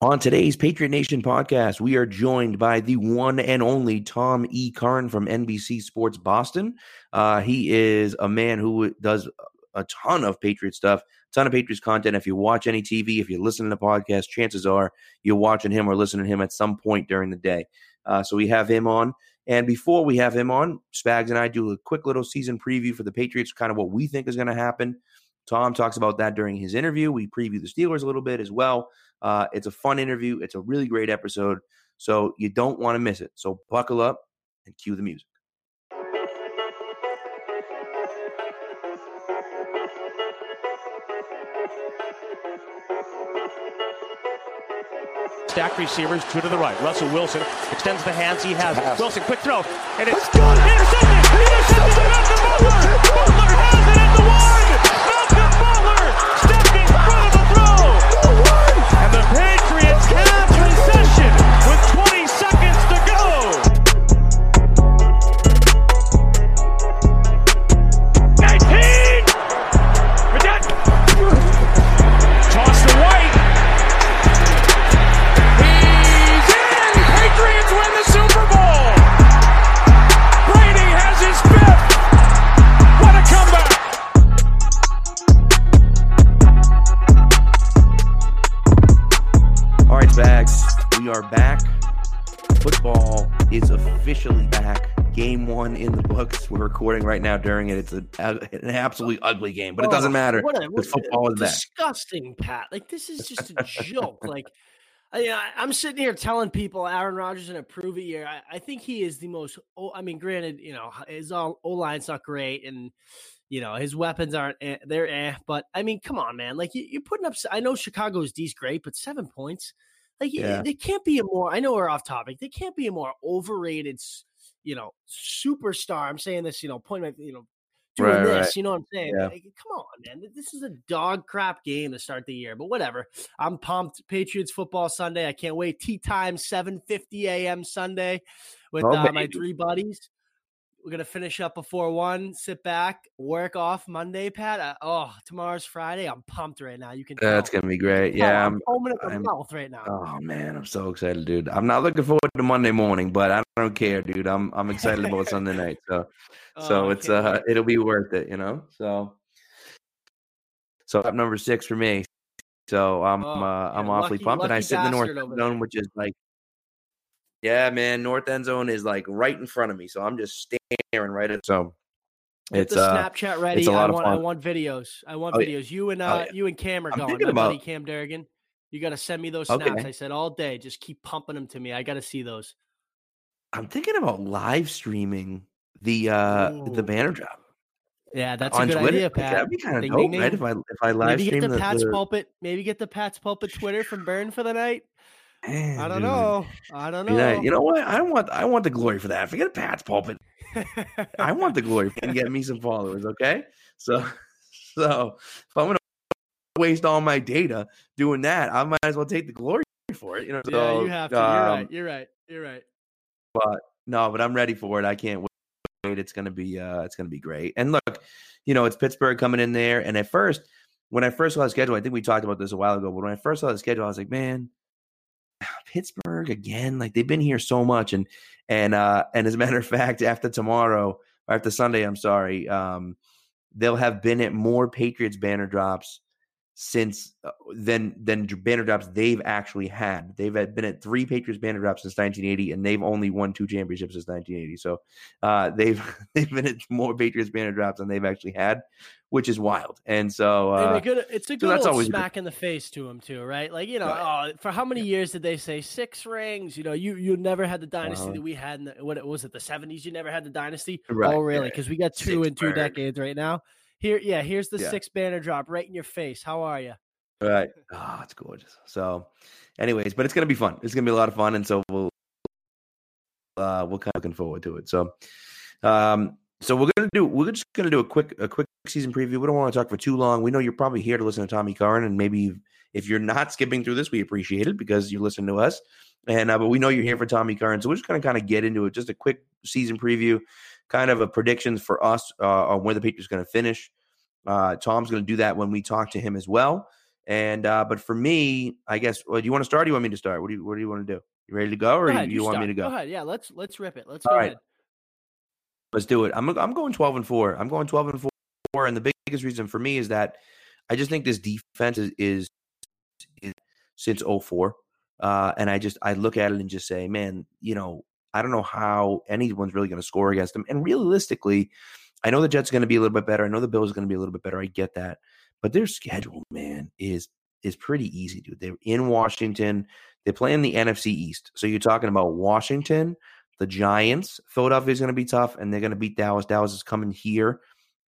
On today's Patriot Nation podcast, we are joined by the one and only Tom E. Curran from NBC Sports Boston. Uh, he is a man who does a ton of Patriot stuff, ton of Patriots content. If you watch any TV, if you listen to the podcast, chances are you're watching him or listening to him at some point during the day. Uh, so we have him on. And before we have him on, Spags and I do a quick little season preview for the Patriots, kind of what we think is going to happen. Tom talks about that during his interview. We preview the Steelers a little bit as well. Uh, it's a fun interview. It's a really great episode. So you don't want to miss it. So buckle up and cue the music. Stack receivers, two to the right. Russell Wilson extends the hands he has. Wilson, quick throw. And it's Let's one in the books. We're recording right now during it. It's a, an absolutely ugly game, but it doesn't matter What a, what football a is disgusting, Pat. Like this is just a joke. Like I, I'm sitting here telling people Aaron Rodgers in a prove it year. I, I think he is the most. Oh, I mean, granted, you know his O line's not great, and you know his weapons aren't. Eh, they're eh. But I mean, come on, man. Like you, you're putting up. I know Chicago's D's great, but seven points. Like Yeah. they can't be a more. I know we're off topic. They can't be a more overrated. You know, superstar. I'm saying this. You know, point. my- You know, doing Right, this. right. You know what I'm saying? Yeah. Like, come on, man. This is a dog crap game to start the year, but whatever. I'm pumped. Patriots football Sunday. I can't wait. Tea time, 7:50 a.m. Sunday with Oh, uh, my three buddies. We're gonna finish up before one. Sit back, work off Monday, Pat. Uh, oh, tomorrow's Friday. I'm pumped right now. You can. That's tell. gonna be great. Yeah, I'm foaming at the I'm- mouth right now. Oh man, I'm so excited, dude. I'm not looking forward to Monday morning, but I don't care, dude. I'm I'm excited about Sunday night. So so Oh, I it's uh it'll be worth it, you know. So so up number six for me. So I'm Oh, uh, I'm awfully lucky- pumped, and I sit in the north zone, which is like, yeah, man, north end zone is like right in front of me, so I'm just staring right at. So Get it's the uh Snapchat ready. a lot I of want. I want videos. I want Oh, videos. You and Oh, uh, yeah. you and Cam are I'm going. thinking My buddy about- Cam Durgan. You got to send me those Okay. snaps. I said all day. Just keep pumping them to me. I got to see those. I'm thinking about live streaming the uh the banner drop Yeah, that's a on good Twitter. idea, Like, Pat. that'd be kind of Ding, dope, ding, right? If I if I live Maybe get the the, Pat's the pulpit. Maybe get the Pat's pulpit Twitter from Burn for the night. Man, I don't dude. know. I don't know, know. you know what? I want I want the glory for that. Forget Pat's pulpit. I want the glory and get me some followers. Okay, so so if I'm gonna waste all my data doing that, I might as well take the glory for it. You know, yeah, so, you have to. You're um, right. You're right. You're right. But no, but I'm ready for it. I can't wait. It's gonna be uh, it's gonna be great. And look, you know, it's Pittsburgh coming in there. And at first, when I first saw the schedule, I think we talked about this a while ago. But when I first saw the schedule, I was like, man, Pittsburgh again. Like they've been here so much, and and uh, and as a matter of fact, after tomorrow or after Sunday, I'm sorry, um, they'll have been at more Patriots banner drops since uh, than than banner drops they've actually had. They've had been at three Patriots banner drops since 1980, and they've only won two championships since 1980. So uh, they've they've been at more Patriots banner drops than they've actually had, which is wild. And so and uh, a good, it's a good that's old always good. smack in the face to them too, right? Like you know, Right. oh, for how many years did they say six rings? You know, you you never had the dynasty Uh-huh. that we had. In the, what was it? The seventies? You never had the dynasty. Right, oh, really? right. Because we got two in two decades right now. Here, yeah. Here's the Yeah. six banner drop right in your face. How are you? Right. Oh, it's gorgeous. So, anyways, but it's gonna be fun. It's gonna be a lot of fun, and so we'll uh we're kind of looking forward to it. So, um, so we're gonna do we're just gonna do a quick a quick season preview. We don't want to talk for too long. We know you're probably here to listen to Tommy Curran, and maybe if you're not skipping through this, we appreciate it because you listen to us. And uh, but we know you're here for Tommy Curran, so we're just gonna kind of get into it. Just a quick season preview, kind of a predictions for us uh, on where the Patriots going to finish. Uh, Tom's going to do that when we talk to him as well And uh, but for me, I guess. Well, do you want to start? Or do you want me to start? What do you What do you want to do? You ready to go, or Go ahead, you, you want start. me to go? Go ahead. Yeah, let's let's rip it. Let's All go right. ahead. Let's do it. I'm I'm going 12 and four. I'm going 12 and four, and the biggest reason for me is that I just think this defense is is, is since 04. Uh, and I just I look at it and just say, man, you know, I don't know how anyone's really going to score against them. And realistically, I know the Jets are going to be a little bit better. I know the Bills are going to be a little bit better. I get that, but their schedule, man, is is pretty easy, dude. They're in Washington. They play in the NFC East. So you're talking about Washington, the Giants. Philadelphia is going to be tough, and they're going to beat Dallas. Dallas is coming here.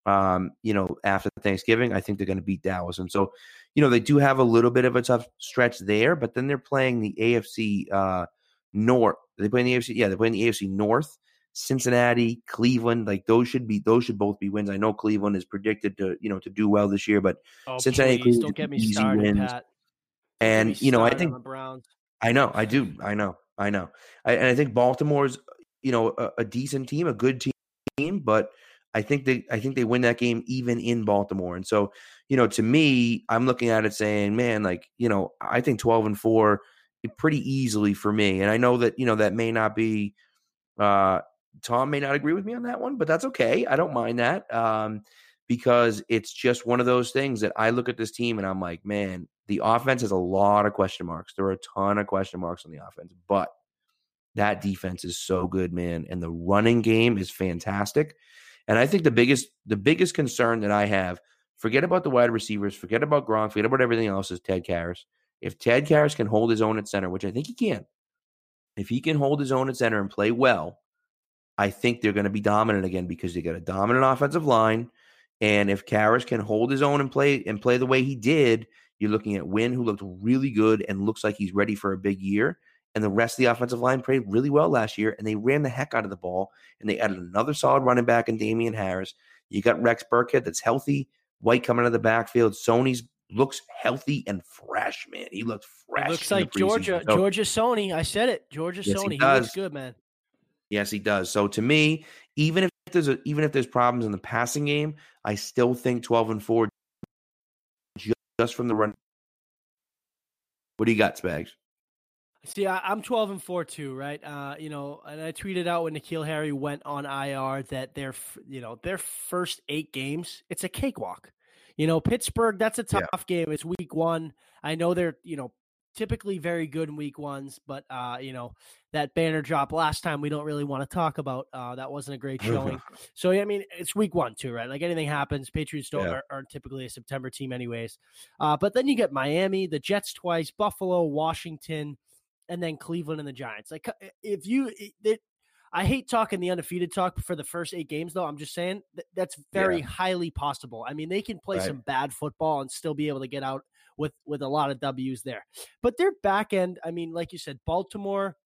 Um, you know, after Thanksgiving, I think they're going to beat Dallas, and so you know they do have a little bit of a tough stretch there. But then they're playing the AFC uh, North. They play in the AFC. Yeah, they play in the AFC North. Cincinnati, Cleveland, like those should be those should both be wins. I know Cleveland is predicted to you know to do well this year, but Oh, Cincinnati, please, Cleveland don't get me easy started, wins. Pat. And you know I think the Browns. I know, I do, I know, I know, I, and I think Baltimore's, you know, a, a decent team, a good team, but I think they, I think they win that game even in Baltimore, and so, you know, to me, I'm looking at it saying, man, like, you know, I think 12 and four pretty easily for me, and I know that you know that may not be, uh, Tom may not agree with me on that one, but that's okay. I don't mind that. Um, because it's just one of those things that I look at this team and I'm like, man, the offense has a lot of question marks. There are a ton of question marks on the offense, but that defense is so good, man, and the running game is fantastic. And I think the biggest the biggest concern that I have, forget about the wide receivers, forget about Gronk, forget about everything else, is Ted Karras. If Ted Karras can hold his own at center, which I think he can, if he can hold his own at center and play well, I think they're going to be dominant again because they got a dominant offensive line. And if Karras can hold his own and play and play the way he did, you're looking at Wynn, who looked really good and looks like he's ready for a big year. And the rest of the offensive line played really well last year, and they ran the heck out of the ball. And they added another solid running back in Damien Harris. You got Rex Burkhead that's healthy. White coming out of the backfield. Sony's looks healthy and fresh, man. He looks fresh. It looks like Georgia. So- Georgia Sony. I said it, Georgia Yes, Sony. He, does. looks good, man. Yes, he does. So to me, even if there's a, even if there's problems in the passing game, I still think 12 and 4 just from the run. What do you got, Spags? See, I, I'm 12 and 4 too, right? Uh, you know, and I tweeted out when N'Keal Harry went on IR that their, you know, their first eight games, it's a cakewalk. You know, Pittsburgh, that's a Yeah. tough game. It's week one. I know they're, you know, typically very good in week ones, but uh, you know, that banner drop last time we don't really want to talk about. Uh, that wasn't a great showing. so yeah, I mean, it's week one too, right? Like anything happens. Patriots don't Yeah. are, aren't typically a September team, anyways. Uh, but then you get Miami, the Jets twice, Buffalo, Washington, and then Cleveland and the Giants. Like uh, if you, it- I hate talking the undefeated talk for the first eight games, though. I'm just saying that that's very highly possible. I mean, they can play Right. some bad football and still be able to get out with with a lot of W's there. But their back end, I mean, like you said, Baltimore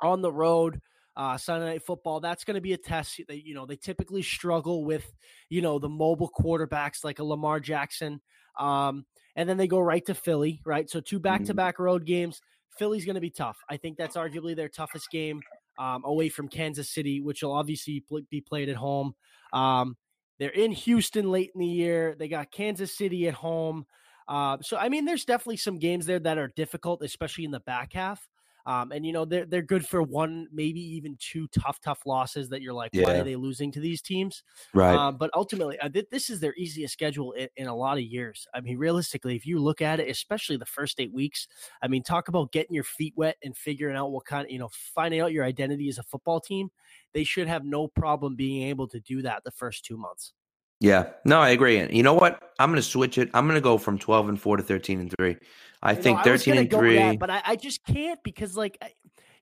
on the road. Uh, Sunday night football. That's going to be a test. They, you know, they typically struggle with, you know, the mobile quarterbacks like a Lamar Jackson. Um, and then they go right to Philly, right? So two back to back road games. Philly's going to be tough. I think that's arguably their toughest game um, away from Kansas City, which will obviously be played at home. Um, they're in Houston late in the year. They got Kansas City at home. Uh, so I mean, there's definitely some games there that are difficult, especially in the back half. Um, and you know they're they're good for one, maybe even two tough, tough losses that you're like, why are they losing to these teams? Right. Um, but ultimately, uh, th- this is their easiest schedule in, in a lot of years. I mean, realistically, if you look at it, especially the first eight weeks, I mean, talk about getting your feet wet and figuring out what kind of, you know, finding out your identity as a football team. They should have no problem being able to do that the first two months. Yeah. No, I agree. And you know what? I'm going to switch it. I'm going to go from 12 and 4 to 13 and 3. I You think I was 13 gonna and 3. that, but I, I just can't because, like, I,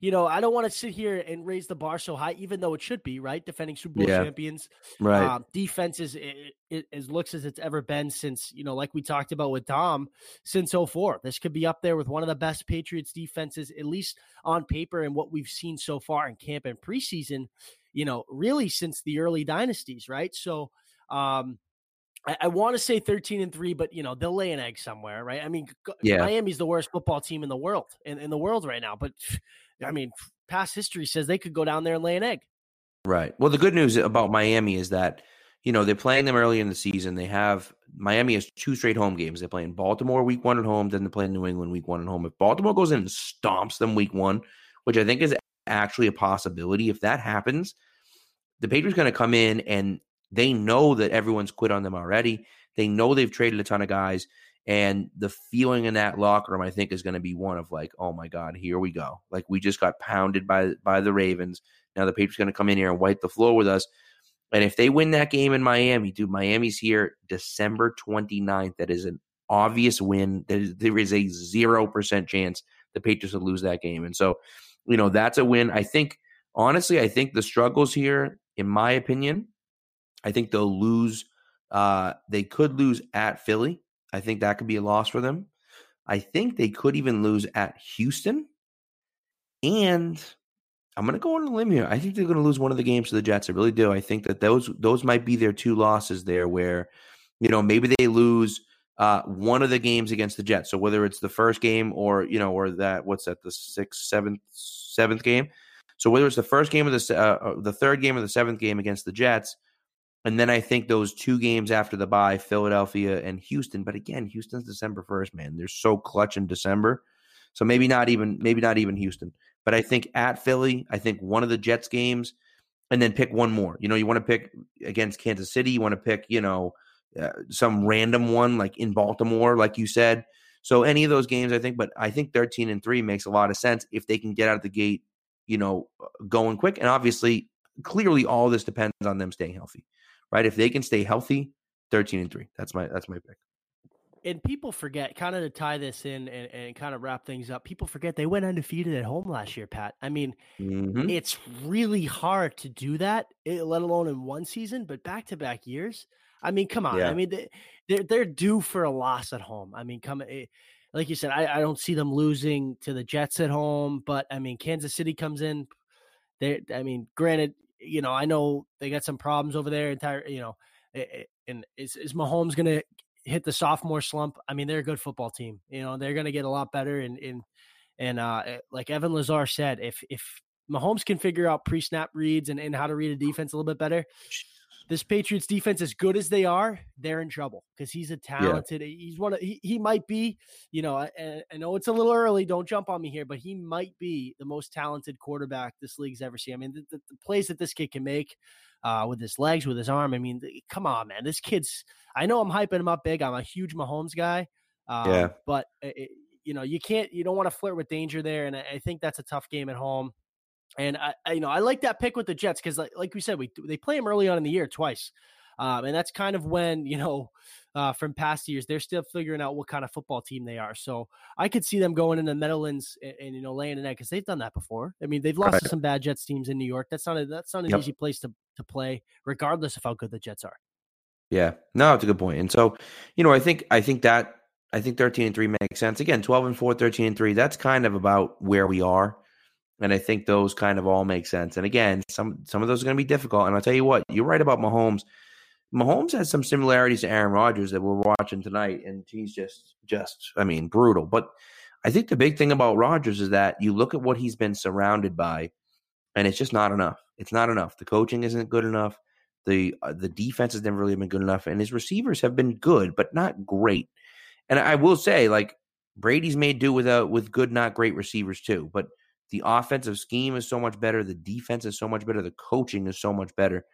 you know, I don't want to sit here and raise the bar so high, even though it should be right. Defending Super Bowl Yeah. champions, right. Um, defense is it, it, as looks as it's ever been since you know, like we talked about with Dom, since 04. This could be up there with one of the best Patriots defenses, at least on paper, and what we've seen so far in camp and preseason. You know, really since the early dynasties, right? So, um, I, I want to say 13 and three, but you know they'll lay an egg somewhere, right? I mean, Yeah. Miami's the worst football team in the world, in, in the world right now. But I mean, past history says they could go down there and lay an egg. Right. Well, the good news about Miami is that you know, they're playing them early in the season. They have Miami has two straight home games. They're playing Baltimore week one at home, then they're playing New England week one at home. If Baltimore goes in and stomps them week one, which I think is actually a possibility, if that happens, the Patriots going to come in and they know that everyone's quit on them already. They know they've traded a ton of guys. And the feeling in that locker room, I think, is going to be one of like, oh my God, here we go. Like we just got pounded by by the Ravens. Now the Patriots going to come in here and wipe the floor with us. And if they win that game in Miami, dude, Miami's here December 29th. That is an obvious win. There is, there is a 0% chance the Patriots will lose that game. And so, you know, that's a win. I think, honestly, I think the struggles here, in my opinion, I think they'll lose. Uh, they could lose at Philly. I think that could be a loss for them. I think they could even lose at Houston. And I'm going to go on a limb here. I think they're going to lose one of the games to the Jets. I really do. I think that those those might be their two losses there, where you know maybe they lose uh, one of the games against the Jets. So whether it's the first game or you know or that what's that the sixth, seventh, seventh game. So whether it's the first game of the uh, uh, the third game or the seventh game against the Jets, and then I think those two games after the bye, Philadelphia and Houston. But again, Houston's December first, man. They're so clutch in December. So maybe not even maybe not even Houston. But I think at Philly, I think one of the Jets games, and then pick one more. You know, you want to pick against Kansas City. You want to pick, you know, uh, some random one like in Baltimore, like you said. So any of those games, I think. But I think thirteen and three makes a lot of sense if they can get out of the gate, you know, uh, going quick. And obviously, clearly, all this depends on them staying healthy, right? If they can stay healthy, thirteen and three. That's my that's my pick and people forget, kind of to tie this in and, and, kind of wrap things up, people forget they went undefeated at home last year, Pat. I mean, mm-hmm. it's really hard to do that, eh, let alone in one season, but back to back years. I mean, come on. Yeah. I mean, they, they're, they're due for a loss at home. I mean, come, eh, like you said, I, I don't see them losing to the Jets at home, but I mean, Kansas City comes in. They, I mean, granted, you know, I know they got some problems over there. Entire, you know, and is, is Mahomes going to hit the sophomore slump. I mean, they're a good football team. You know, they're going to get a lot better. And and and uh, eh, like Evan Lazar said, if if Mahomes can figure out pre snap reads and, and how to read a defense a little bit better, this Patriots defense, as good as they are, they're in trouble because he's a talented. Yeah. He's one of he, he might be, you know, I, I, know it's a little early. Don't jump on me here, but he might be the most talented quarterback this league's ever seen. I mean, the, the, the plays that this kid can make uh, with his legs, with his arm. I mean, come on, man. This kid's. I know I'm hyping him up big. I'm a huge Mahomes guy. Um, yeah. But it, you know, you can't. You don't want to flirt with danger there, and I think that's a tough game at home. And I, I, you know, I like that pick with the Jets because, like, like we said, we they play them early on in the year twice, um, and that's kind of when you know uh, from past years. They're still figuring out what kind of football team they are. So I could see them going in the Meadowlands and, and you know laying an egg because they've done that before. I mean, they've lost right. to some bad Jets teams in New York. That's not a, that's not an yep. easy place to to play, regardless of how good the Jets are. Yeah, no, it's a good point. And so, you know, I think I think that I think 13 and 3 makes sense. Again, 12 and 4, 13 and 3, that's kind of about where we are. And I think those kind of all make sense. And again, some some of those are going to be difficult. And I'll tell you what, you're right about Mahomes. Mahomes has some similarities to Aaron Rodgers that we're watching tonight, and he's just, just, I mean, brutal. But I think the big thing about Rodgers is that you look at what he's been surrounded by, and it's just not enough. It's not enough. The coaching isn't good enough. The uh, the defense has never really been good enough, and his receivers have been good, but not great. And I will say, like Brady's made do with uh, with good, not great receivers too. But the offensive scheme is so much better. The defense is so much better. The coaching is so much better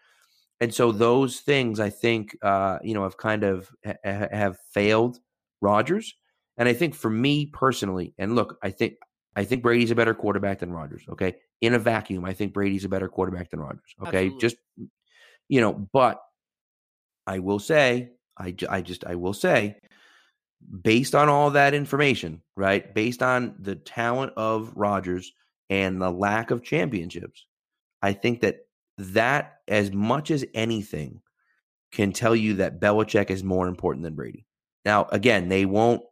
and so those things I think uh, you know have kind of ha- have failed Rodgers. And I think for me personally, and look, I think I think Brady's a better quarterback than Rodgers. Okay, in a vacuum, I think Brady's a better quarterback than Rodgers. Okay, Absolutely. just you know, but I will say, I I just I will say, based on all that information, right? Based on the talent of Rodgers and the lack of championships, I think that that as much as anything can tell you that Belichick is more important than Brady. Now, again, they won't.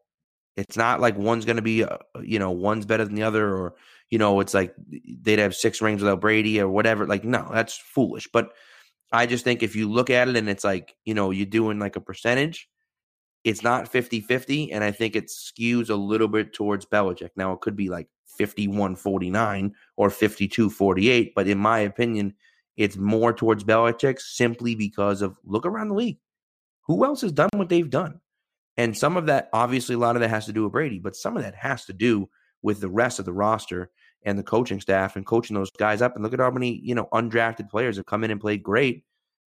It's not like one's going to be, uh, you know, one's better than the other, or you know, it's like they'd have six rings without Brady or whatever. Like, no, that's foolish. But I just think if you look at it and it's like, you know, you're doing like a percentage, it's not 50 50. And I think it skews a little bit towards Belichick. Now, it could be like 51 49 or 52 48. But in my opinion, It's more towards Belichick simply because of look around the league. Who else has done what they've done? And some of that, obviously, a lot of that has to do with Brady, but some of that has to do with the rest of the roster and the coaching staff and coaching those guys up. And look at how many, you know, undrafted players have come in and played great.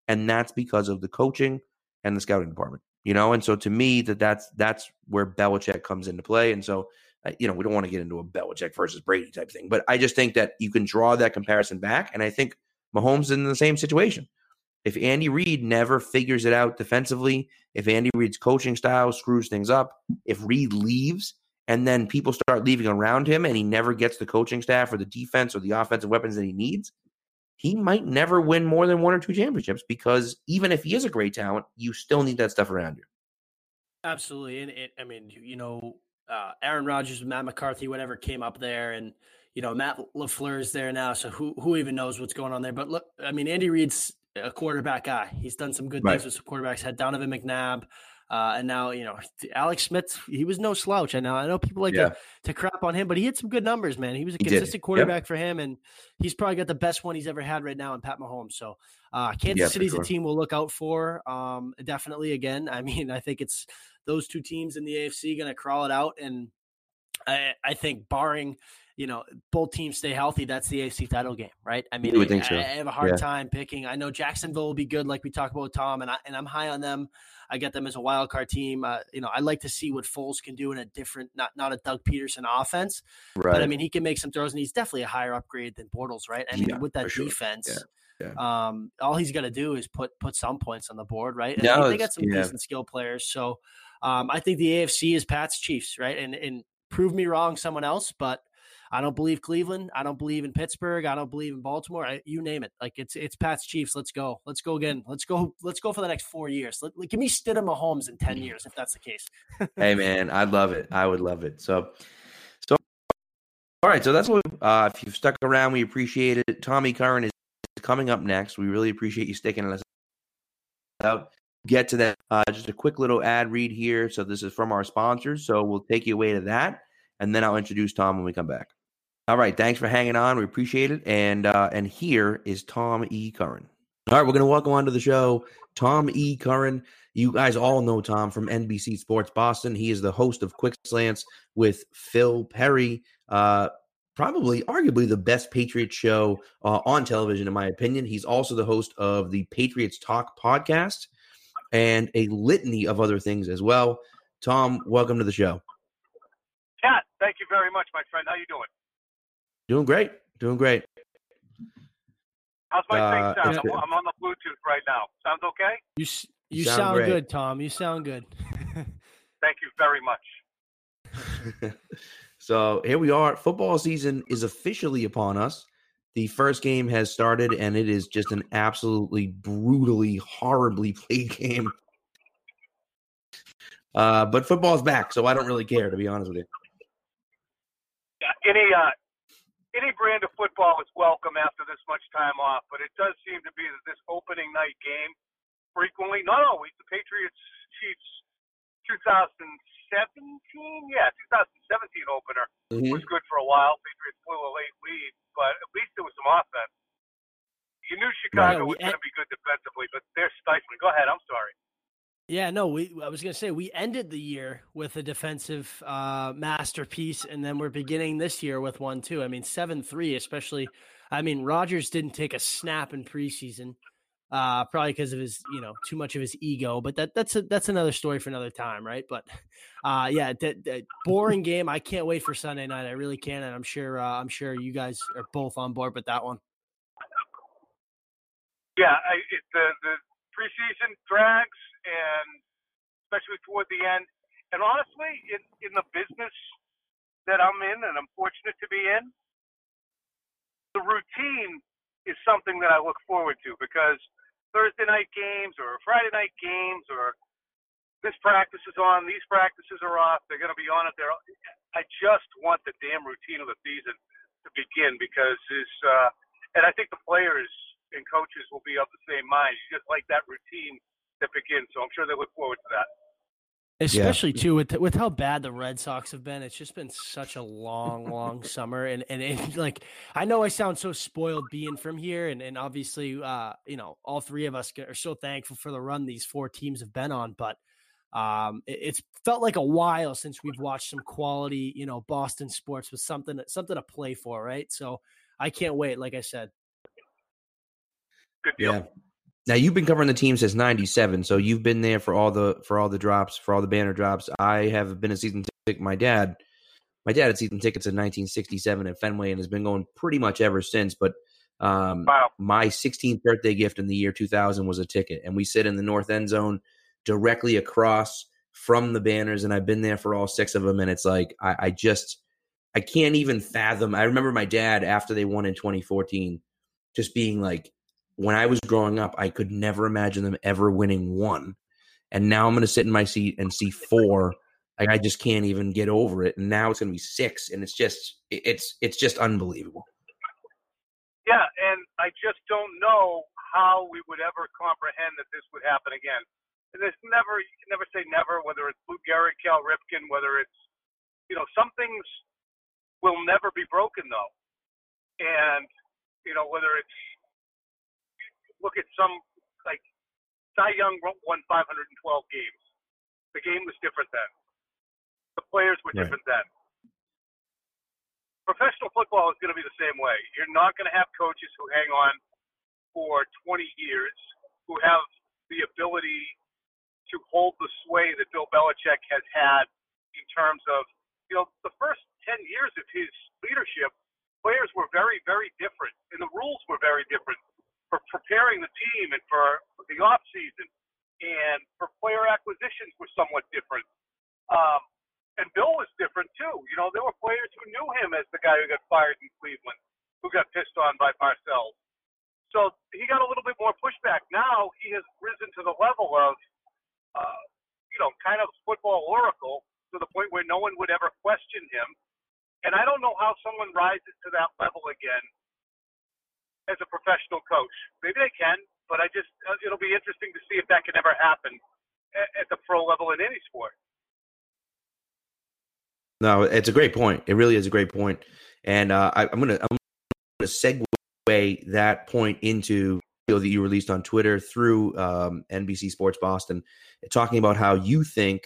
And that's because of the coaching and the scouting department, you know? And so to me, that that's, that's where Belichick comes into play. And so, Uh, you know, we don't want to get into a Belichick versus Brady type thing, but I just think that you can draw that comparison back. And I think Mahomes is in the same situation. If Andy Reid never figures it out defensively, if Andy Reid's coaching style screws things up, if Reid leaves and then people start leaving around him and he never gets the coaching staff or the defense or the offensive weapons that he needs, he might never win more than one or two championships because even if he is a great talent, you still need that stuff around you. Absolutely. And it, I mean, you know, uh, Aaron Rodgers, Matt McCarthy, whatever came up there, and you know Matt Lafleur is there now, so who who even knows what's going on there? But look, I mean, Andy Reid's a quarterback guy. He's done some good right. things with some quarterbacks. Had Donovan McNabb, uh, and now you know Alex Smith. He was no slouch. I know. I know people like yeah. to, to crap on him, but he had some good numbers, man. He was a he consistent quarterback yep. for him, and he's probably got the best one he's ever had right now in Pat Mahomes. So uh, Kansas yeah, City's sure. a team we'll look out for. Um, definitely. Again, I mean, I think it's those two teams in the AFC going to crawl it out, and I, I think barring you know, both teams stay healthy, that's the AFC title game, right? I mean, I, so. I, have a hard yeah. time picking. I know Jacksonville will be good, like we talked about Tom, and I and I'm high on them. I get them as a wild card team. Uh, you know, I like to see what Foles can do in a different, not not a Doug Pederson offense, right. but I mean, he can make some throws, and he's definitely a higher upgrade than Bortles, right? I mean, yeah, with that defense. Sure. Yeah. Um, all he's got to do is put put some points on the board, right? And no, they got some yeah. decent skill players. So um, I think the AFC is Pat's Chiefs, right? And and prove me wrong, someone else, but I don't believe Cleveland. I don't believe in Pittsburgh. I don't believe in Baltimore. I, you name it. Like it's it's Pat's Chiefs. Let's go. Let's go again. Let's go. Let's go for the next four years. Let, give me Stidham Mahomes in ten years if that's the case. hey man, I'd love it. I would love it. So, so all right. So that's what. Uh, if you've stuck around, we appreciate it. Tommy Curran is coming up next. We really appreciate you sticking in us out. Get to that. Uh, just a quick little ad read here. So this is from our sponsors. So we'll take you away to that, and then I'll introduce Tom when we come back. All right, thanks for hanging on. We appreciate it. And uh, and here is Tom E. Curran. All right, we're going to welcome on to the show Tom E. Curran. You guys all know Tom from NBC Sports Boston. He is the host of Quick Slants with Phil Perry. Uh, probably, arguably, the best Patriots show uh, on television, in my opinion. He's also the host of the Patriots Talk podcast and a litany of other things as well. Tom, welcome to the show. Cat, thank you very much, my friend. How you doing? Doing great. Doing great. How's my uh, thing sound? I'm, I'm, on the Bluetooth right now. Sounds okay? You you sound, sound good, Tom. You sound good. Thank you very much. so here we are. Football season is officially upon us. The first game has started, and it is just an absolutely brutally, horribly played game. Uh, but football's back, so I don't really care, to be honest with you. Any uh, any brand of football is welcome after this much time off, but it does seem to be that this opening night game frequently, not always, the Patriots Chiefs 2017, yeah, 2017 opener mm-hmm. was good for a while. Patriots blew a late lead, but at least there was some offense. You knew Chicago right. was going to be good defensively, but they're stifling. Go ahead. I'm sorry. Yeah, no, we I was going to say we ended the year with a defensive uh, masterpiece and then we're beginning this year with one too. I mean, 7-3 especially I mean, Rodgers didn't take a snap in preseason. Uh, probably because of his, you know, too much of his ego, but that that's a, that's another story for another time, right? But uh, yeah, that, that boring game. I can't wait for Sunday night. I really can, and I'm sure uh, I'm sure you guys are both on board with that one. Yeah, I, it, the the preseason drags and especially toward the end. And honestly, in in the business that I'm in and I'm fortunate to be in, the routine is something that I look forward to because Thursday night games or Friday night games or this practice is on, these practices are off, they're going to be on it. There, I just want the damn routine of the season to begin because is, uh, and I think the players and coaches will be of the same mind. You just like that routine that begins. So I'm sure they look forward to that. Especially too with with how bad the Red Sox have been. It's just been such a long, long summer, and and it, like I know I sound so spoiled being from here, and and obviously, uh, you know, all three of us are so thankful for the run these four teams have been on, but um, it, it's felt like a while since we've watched some quality, you know, Boston sports with something something to play for, right? So I can't wait. Like I said, Good deal. Yeah. Now you've been covering the team since '97, so you've been there for all the for all the drops, for all the banner drops. I have been a season ticket. My dad, my dad had season tickets in 1967 at Fenway and has been going pretty much ever since. But um, Wow. my 16th birthday gift in the year 2000 was a ticket, and we sit in the north end zone directly across from the banners, and I've been there for all six of them, and it's like I, I just I can't even fathom. I remember my dad after they won in 2014, just being like, when I was growing up, I could never imagine them ever winning one, and now I'm going to sit in my seat and see four. Like I just can't even get over it, and now it's going to be six, and it's just it's it's just unbelievable. Yeah, and I just don't know how we would ever comprehend that this would happen again. And there's never, you can never say never, whether it's Lou Gehrig, Cal Ripken, whether it's, you know, some things will never be broken though. And, you know, whether it's, look at some, like, Cy Young won 512 games. The game was different then. The players were Right. different then professional football is going to be the same way. You're not going to have coaches who hang on for 20 years, who have the ability to hold the sway that Bill Belichick has had in terms of, you know, the first 10 years of his leadership, players were very, very different, and the rules were very different for preparing the team and for the off season, and for player acquisitions were somewhat different. Um, and Bill was different too. You know, there were players who knew him as the guy who got fired in Cleveland, who got pissed on by Parcells. So he got a little bit more pushback. Now he has risen to the level of, uh, you know, kind of football oracle to the point where no one would ever question him. And I don't know how someone rises to that level again as a professional coach. Maybe they can, but I just uh, it'll be interesting to see if that can ever happen at, at the pro level in any sport. No, it's a great point. It really is a great point, and uh, I, I'm gonna I'm gonna segue that point into that you released on Twitter through um, NBC Sports Boston, talking about how you think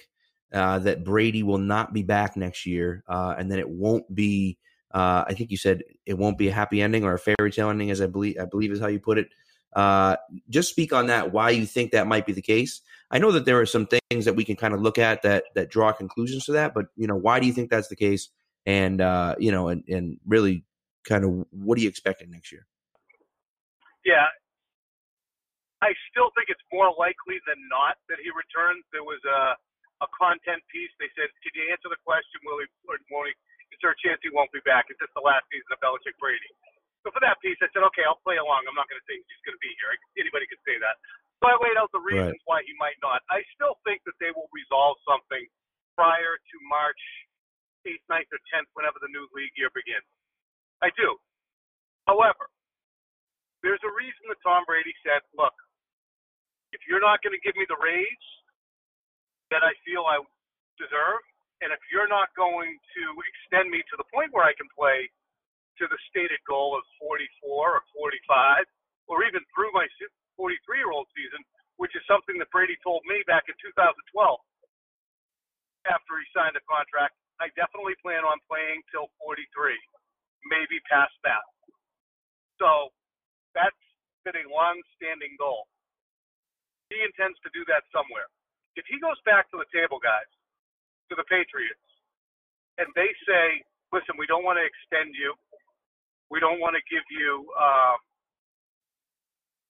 uh, that Brady will not be back next year, uh, and then it won't be. Uh, I think you said it won't be a happy ending or a fairy tale ending, as I believe I believe is how you put it. Uh, just speak on that. Why you think that might be the case? I know that there are some things that we can kind of look at that that draw conclusions to that, but you know, why do you think that's the case? And uh, you know, and, and really kind of what are you expecting next year? Yeah. I still think it's more likely than not that he returns. There was a a content piece. They said, "Can you answer the question? Will he or won't he? There a chance he won't be back? Is this the last season of Belichick Brady?" So for that piece, I said, "Okay, I'll play along. I'm not going to say he's going to be here. Anybody can say that." So I laid out the reasons why he might not. I still think that they will resolve something prior to March 8th, 9th, or 10th, whenever the new league year begins. I do. However, there's a reason that Tom Brady said, look, if you're not going to give me the raise that I feel I deserve, and if you're not going to extend me to the point where I can play to the stated goal of 44 or 45, or even through my 43 year old season, which is something that Brady told me back in 2012 after he signed a contract. I definitely plan on playing till 43, maybe past that. So that's been a long standing goal. He intends to do that somewhere. If he goes back to the table, guys, to the Patriots, and they say, listen, we don't want to extend you, we don't want to give you um,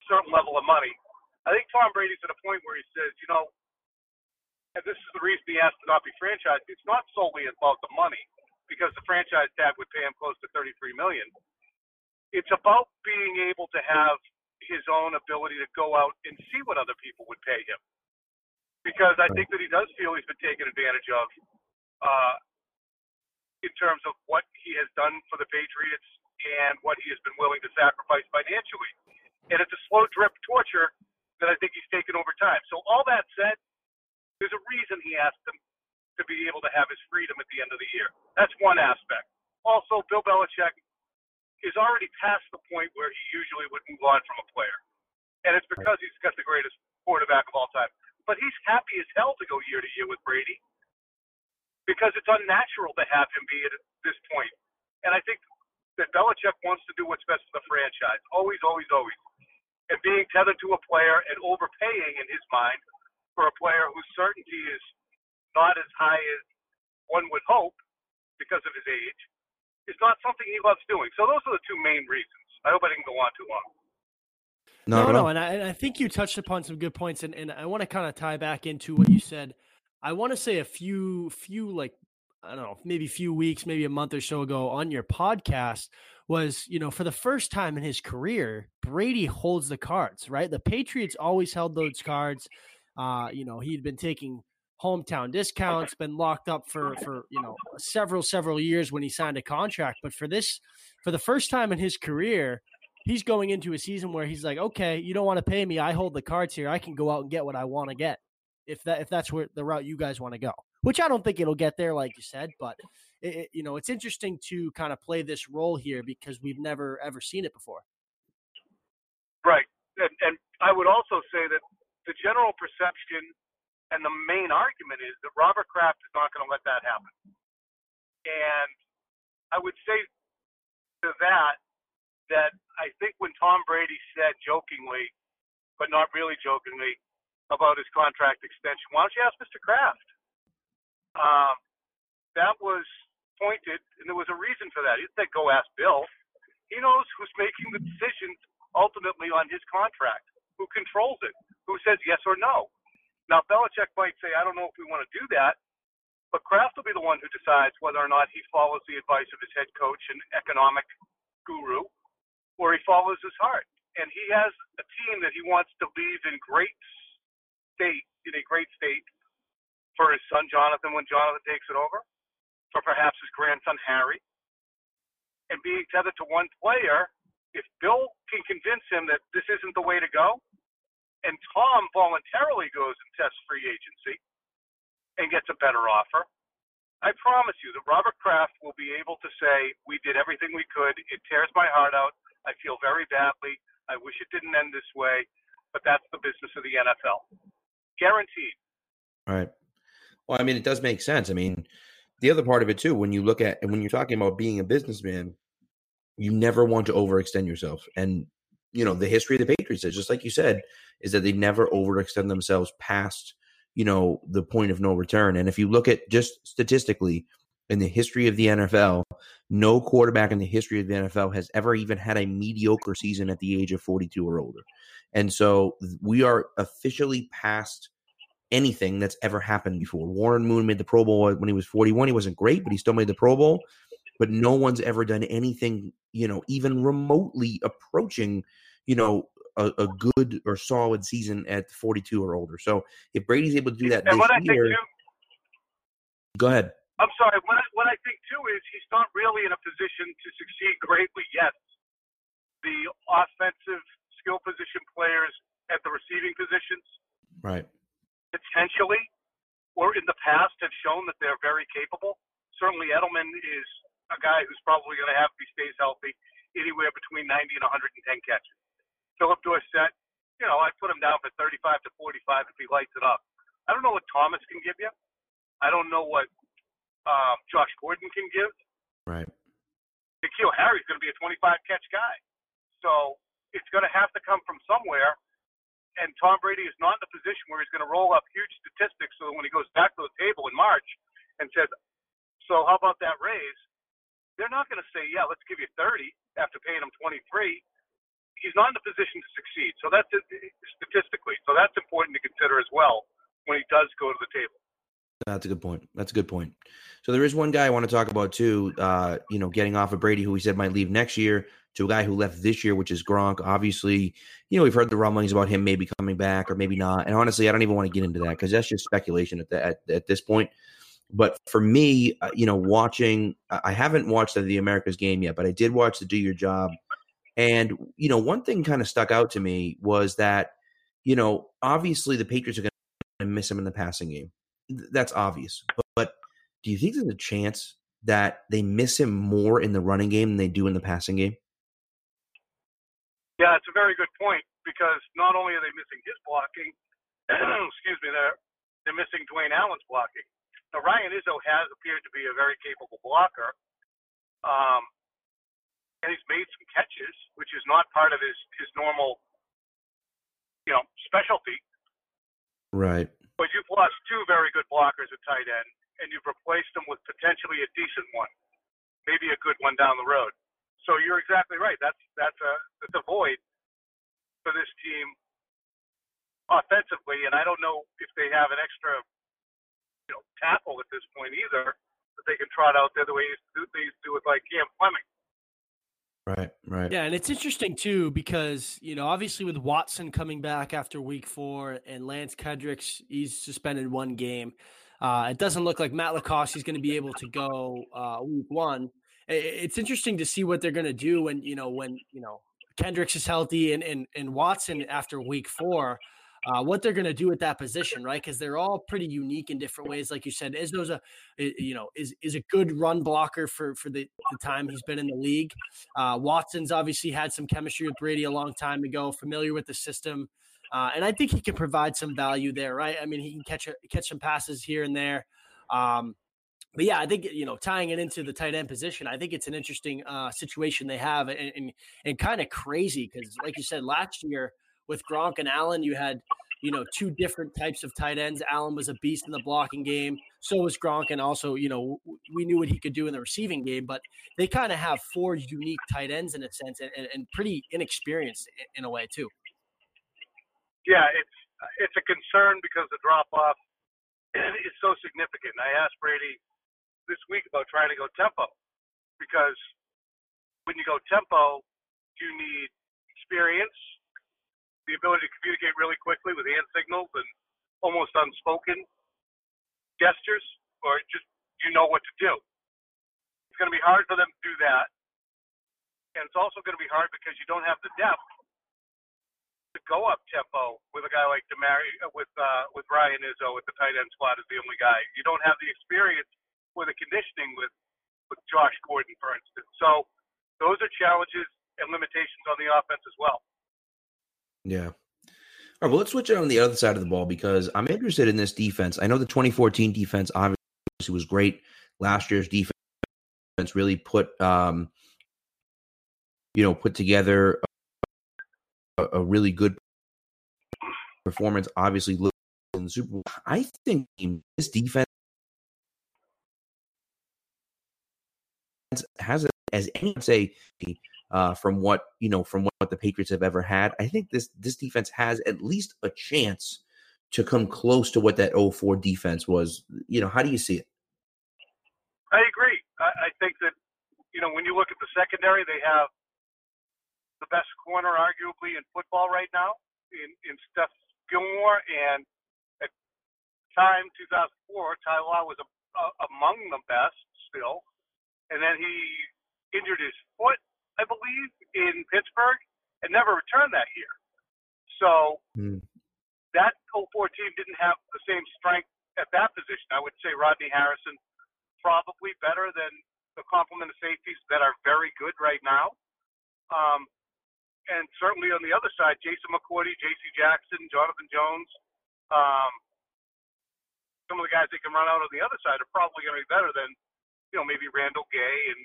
certain level of money. I think Tom Brady's at a point where he says, you know, and this is the reason he has to not be franchised. It's not solely about the money, because the franchise tag would pay him close to 33 million. It's about being able to have his own ability to go out and see what other people would pay him, because I think that he does feel he's been taken advantage of uh, in terms of what he has done for the Patriots and what he has been willing to sacrifice financially. And it's a slow drip torture that I think he's taken over time. So all that said, There's a reason he asked him to be able to have his freedom at the end of the year. That's one aspect. Also, Bill Belichick is already past the point where he usually would move on from a player. And it's because he's got the greatest quarterback of all time. But he's happy as hell to go year to year with Brady because it's unnatural to have him be at this point. And I think that Belichick wants to do what's best for the franchise. Always, always, always. And being tethered to a player and overpaying in his mind for a player whose certainty is not as high as one would hope because of his age is not something he loves doing. So those are the two main reasons. I hope I didn't go on too long. No, no, no, and I, and I think you touched upon some good points, and, and I want to kind of tie back into what you said. I want to say a few, few like I don't know, maybe a few weeks, maybe a month or so ago on your podcast was, you know, for the first time in his career, Brady holds the cards, right? The Patriots always held those cards. Uh, you know, he'd been taking hometown discounts, been locked up for for you know several several years when he signed a contract. But for this, for the first time in his career, he's going into a season where he's like, okay, you don't want to pay me, I hold the cards here. I can go out and get what I want to get. If that if that's where the route you guys want to go, which I don't think it'll get there, like you said, but it, it, you know it's interesting to kind of play this role here because we've never ever seen it before. Right, and, and I would also say that the general perception and the main argument is that Robert Kraft is not going to let that happen. And I would say to that that I think when Tom Brady said jokingly, but not really jokingly, about his contract extension, why don't you ask Mr. Kraft? Um, that was pointed, and there was a reason for that. He didn't go ask Bill. He knows who's making the decisions ultimately on his contract, who controls it, who says yes or no. Now, Belichick might say, I don't know if we want to do that, but Kraft will be the one who decides whether or not he follows the advice of his head coach and economic guru, or he follows his heart. And he has a team that he wants to leave in great state, in a great state, for his son Jonathan when Jonathan takes it over, for perhaps his grandson Harry. And being tethered to one player, if Bill can convince him that this isn't the way to go, and Tom voluntarily goes and tests free agency and gets a better offer, I promise you that Robert Kraft will be able to say, We did everything we could. It tears my heart out. I feel very badly. I wish it didn't end this way, but that's the business of the NFL. Guaranteed. All right. Well, I mean, it does make sense. I mean, the other part of it too, when you look at and when you're talking about being a businessman, you never want to overextend yourself. And you know, the history of the Patriots is just like you said, is that they never overextend themselves past, you know, the point of no return. And if you look at just statistically in the history of the NFL, no quarterback in the history of the NFL has ever even had a mediocre season at the age of 42 or older. And so we are officially past anything that's ever happened before. Warren Moon made the Pro Bowl when he was 41. He wasn't great, but he still made the Pro Bowl. But no one's ever done anything, you know, even remotely approaching you know, a, a, good or solid season at 42 or older. So if Brady's able to do that and this year, too, go ahead. I'm sorry. What I, what I think too is he's not really in a position to succeed greatly yet. The offensive skill position players at the receiving positions, right, potentially, or in the past have shown that they're very capable. Certainly, Edelman is a guy who's probably going to have, if he stays healthy, anywhere between 90 and 110 catches. Phillip Dorsett, you know, I put him down for 35 to 45 if he lights it up. I don't know what Thomas can give you. I don't know what um, Josh Gordon can give. Right. N'Keal Harry's going to be a 25 catch guy. So it's going to have to come from somewhere. And Tom Brady is not in a position where he's going to roll up huge statistics so that when he goes back to the table in March and says, So how about that raise? They're not going to say, Yeah, let's give you 30 after paying him 23 he's not in a position to succeed. So that's statistically. So that's important to consider as well when he does go to the table. That's a good point. That's a good point. So there is one guy I want to talk about too. Uh, you know, getting off of Brady, who we said might leave next year, to a guy who left this year, which is Gronk. Obviously, you know, we've heard the rumblings about him maybe coming back or maybe not. And honestly, I don't even want to get into that because that's just speculation at, the, at at this point. But for me, uh, you know, watching, I haven't watched the America's game yet, but I did watch the Do Your Job and, you know, one thing kind of stuck out to me was that, you know, obviously the Patriots are going to miss him in the passing game. That's obvious. But, but do you think there's a chance that they miss him more in the running game than they do in the passing game? Yeah, it's a very good point because not only are they missing his blocking, excuse me, they're they're missing Dwayne Allen's blocking. Now Ryan Izzo has appeared to be a very capable blocker, um, and he's made some catches, which is not part of his his normal, you know, specialty. Right. But you've lost two very good blockers at tight end, and you've replaced them with potentially a decent one, maybe a good one down the road. So you're exactly right. That's that's a that's a void for this team offensively, and I don't know if they have an extra, you know, tackle at this point either that they can trot out there the way they used to do with like Cam Fleming. Right, right. Yeah, and it's interesting too because you know obviously with Watson coming back after Week Four and Lance Kendricks he's suspended one game. Uh, it doesn't look like Matt LaCosse is going to be able to go uh, Week One. It's interesting to see what they're going to do when you know when you know Kendricks is healthy and and, and Watson after Week Four uh, what they're going to do at that position, right? Because they're all pretty unique in different ways. Like you said, Izzo's a, you know, is is a good run blocker for for the, the time he's been in the league. Uh, Watson's obviously had some chemistry with Brady a long time ago, familiar with the system, uh, and I think he can provide some value there, right? I mean, he can catch a, catch some passes here and there. Um, but yeah, I think you know tying it into the tight end position, I think it's an interesting uh, situation they have, and and, and kind of crazy because, like you said, last year with Gronk and Allen, you had you know two different types of tight ends. Allen was a beast in the blocking game. So was Gronk, and also you know we knew what he could do in the receiving game. But they kind of have four unique tight ends in a sense, and, and pretty inexperienced in a way too. Yeah, it's it's a concern because the drop off is so significant. I asked Brady this week about trying to go tempo because when you go tempo, you need experience the ability to communicate really quickly with hand signals and almost unspoken gestures, or just you know what to do. It's going to be hard for them to do that, and it's also going to be hard because you don't have the depth to go up tempo with a guy like Demary uh, with uh, with Ryan Izzo with the tight end spot as the only guy. You don't have the experience or the conditioning with with Josh Gordon, for instance. So those are challenges and limitations on the offense as well. Yeah. All right, well, let's switch it on the other side of the ball because I'm interested in this defense. I know the 2014 defense obviously was great. Last year's defense really put, um, you know, put together a, a really good performance. Obviously, in the Super Bowl. I think this defense has as any say uh, from what you know from what the Patriots have ever had. I think this this defense has at least a chance to come close to what that 04 defense was. You know, how do you see it? I agree. I, I think that you know when you look at the secondary, they have the best corner arguably in football right now in in Steph Gilmore and at time 2004 Ty Law was a, a, among the best still, and then he injured his foot I believe, in Pittsburgh and never returned that year. So mm. that 04 team didn't have the same strength at that position. I would say Rodney Harrison probably better than the complement of safeties that are very good right now. Um, and certainly on the other side, Jason McCourty, J.C. Jackson, Jonathan Jones, um, some of the guys that can run out on the other side are probably going to be better than, you know, maybe Randall Gay and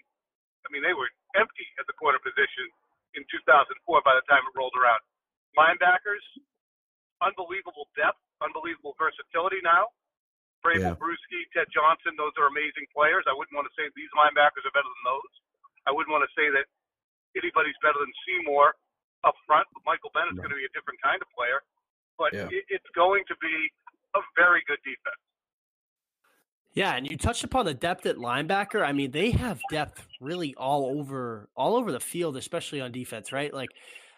I mean, they were empty at the corner position in 2004 by the time it rolled around. Linebackers, unbelievable depth, unbelievable versatility now. Vrabel, yeah. Bruschi, Ted Johnson, those are amazing players. I wouldn't want to say these linebackers are better than those. I wouldn't want to say that anybody's better than Seymour up front. But Michael Bennett's right. going to be a different kind of player. But yeah. it, it's going to be a very good defense. Yeah, and you touched upon the depth at linebacker. I mean, they have depth really all over all over the field, especially on defense, right? Like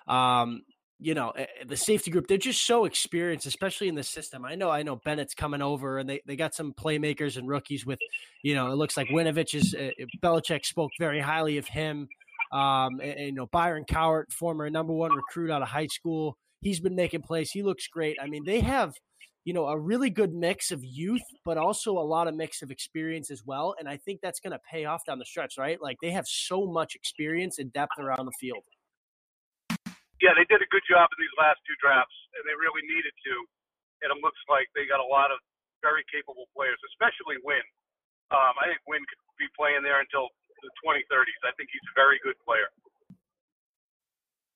um, you know, eh, eh, the safety group, they're just so experienced, especially in the system. I know, I know Bennett's coming over and they, they got some playmakers and rookies with, you know, it looks like Winovich is, uh, Belichick spoke very highly of him. Um, and, and, you know, Byron Cowart, former number one recruit out of high school, he's been making plays. He looks great. I mean, they have you know, a really good mix of youth, but also a lot of mix of experience as well. And I think that's going to pay off down the stretch, right? Like they have so much experience and depth around the field. Yeah, they did a good job in these last two drafts, and they really needed to. And it looks like they got a lot of very capable players, especially Wynn. Um, I think Wynn could be playing there until the 2030s. I think he's a very good player.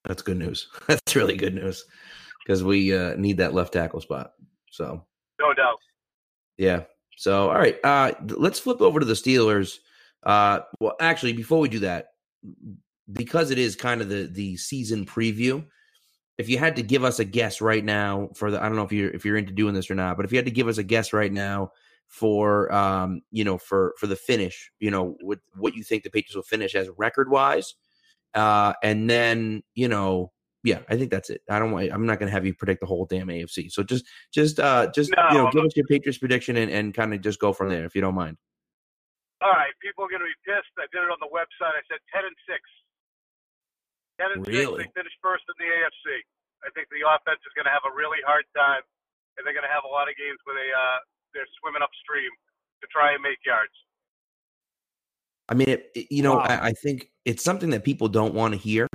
That's good news. That's really good news because we uh, need that left tackle spot. So no doubt. Yeah. So all right, uh, let's flip over to the Steelers. Uh, well, actually, before we do that, because it is kind of the the season preview, if you had to give us a guess right now for the, I don't know if you're if you're into doing this or not, but if you had to give us a guess right now for um you know for for the finish, you know what what you think the Patriots will finish as record wise, uh, and then you know yeah, I think that's it. I don't want. I'm not going to have you predict the whole damn AFC. So just, just, uh, just no, you know, give us your Patriots prediction and, and kind of just go from there, if you don't mind. All right, people are going to be pissed. I did it on the website. I said ten and six. Ten and really? six. They finished first in the AFC. I think the offense is going to have a really hard time, and they're going to have a lot of games where they uh they're swimming upstream to try and make yards. I mean, it, it, you know, wow. I, I think it's something that people don't want to hear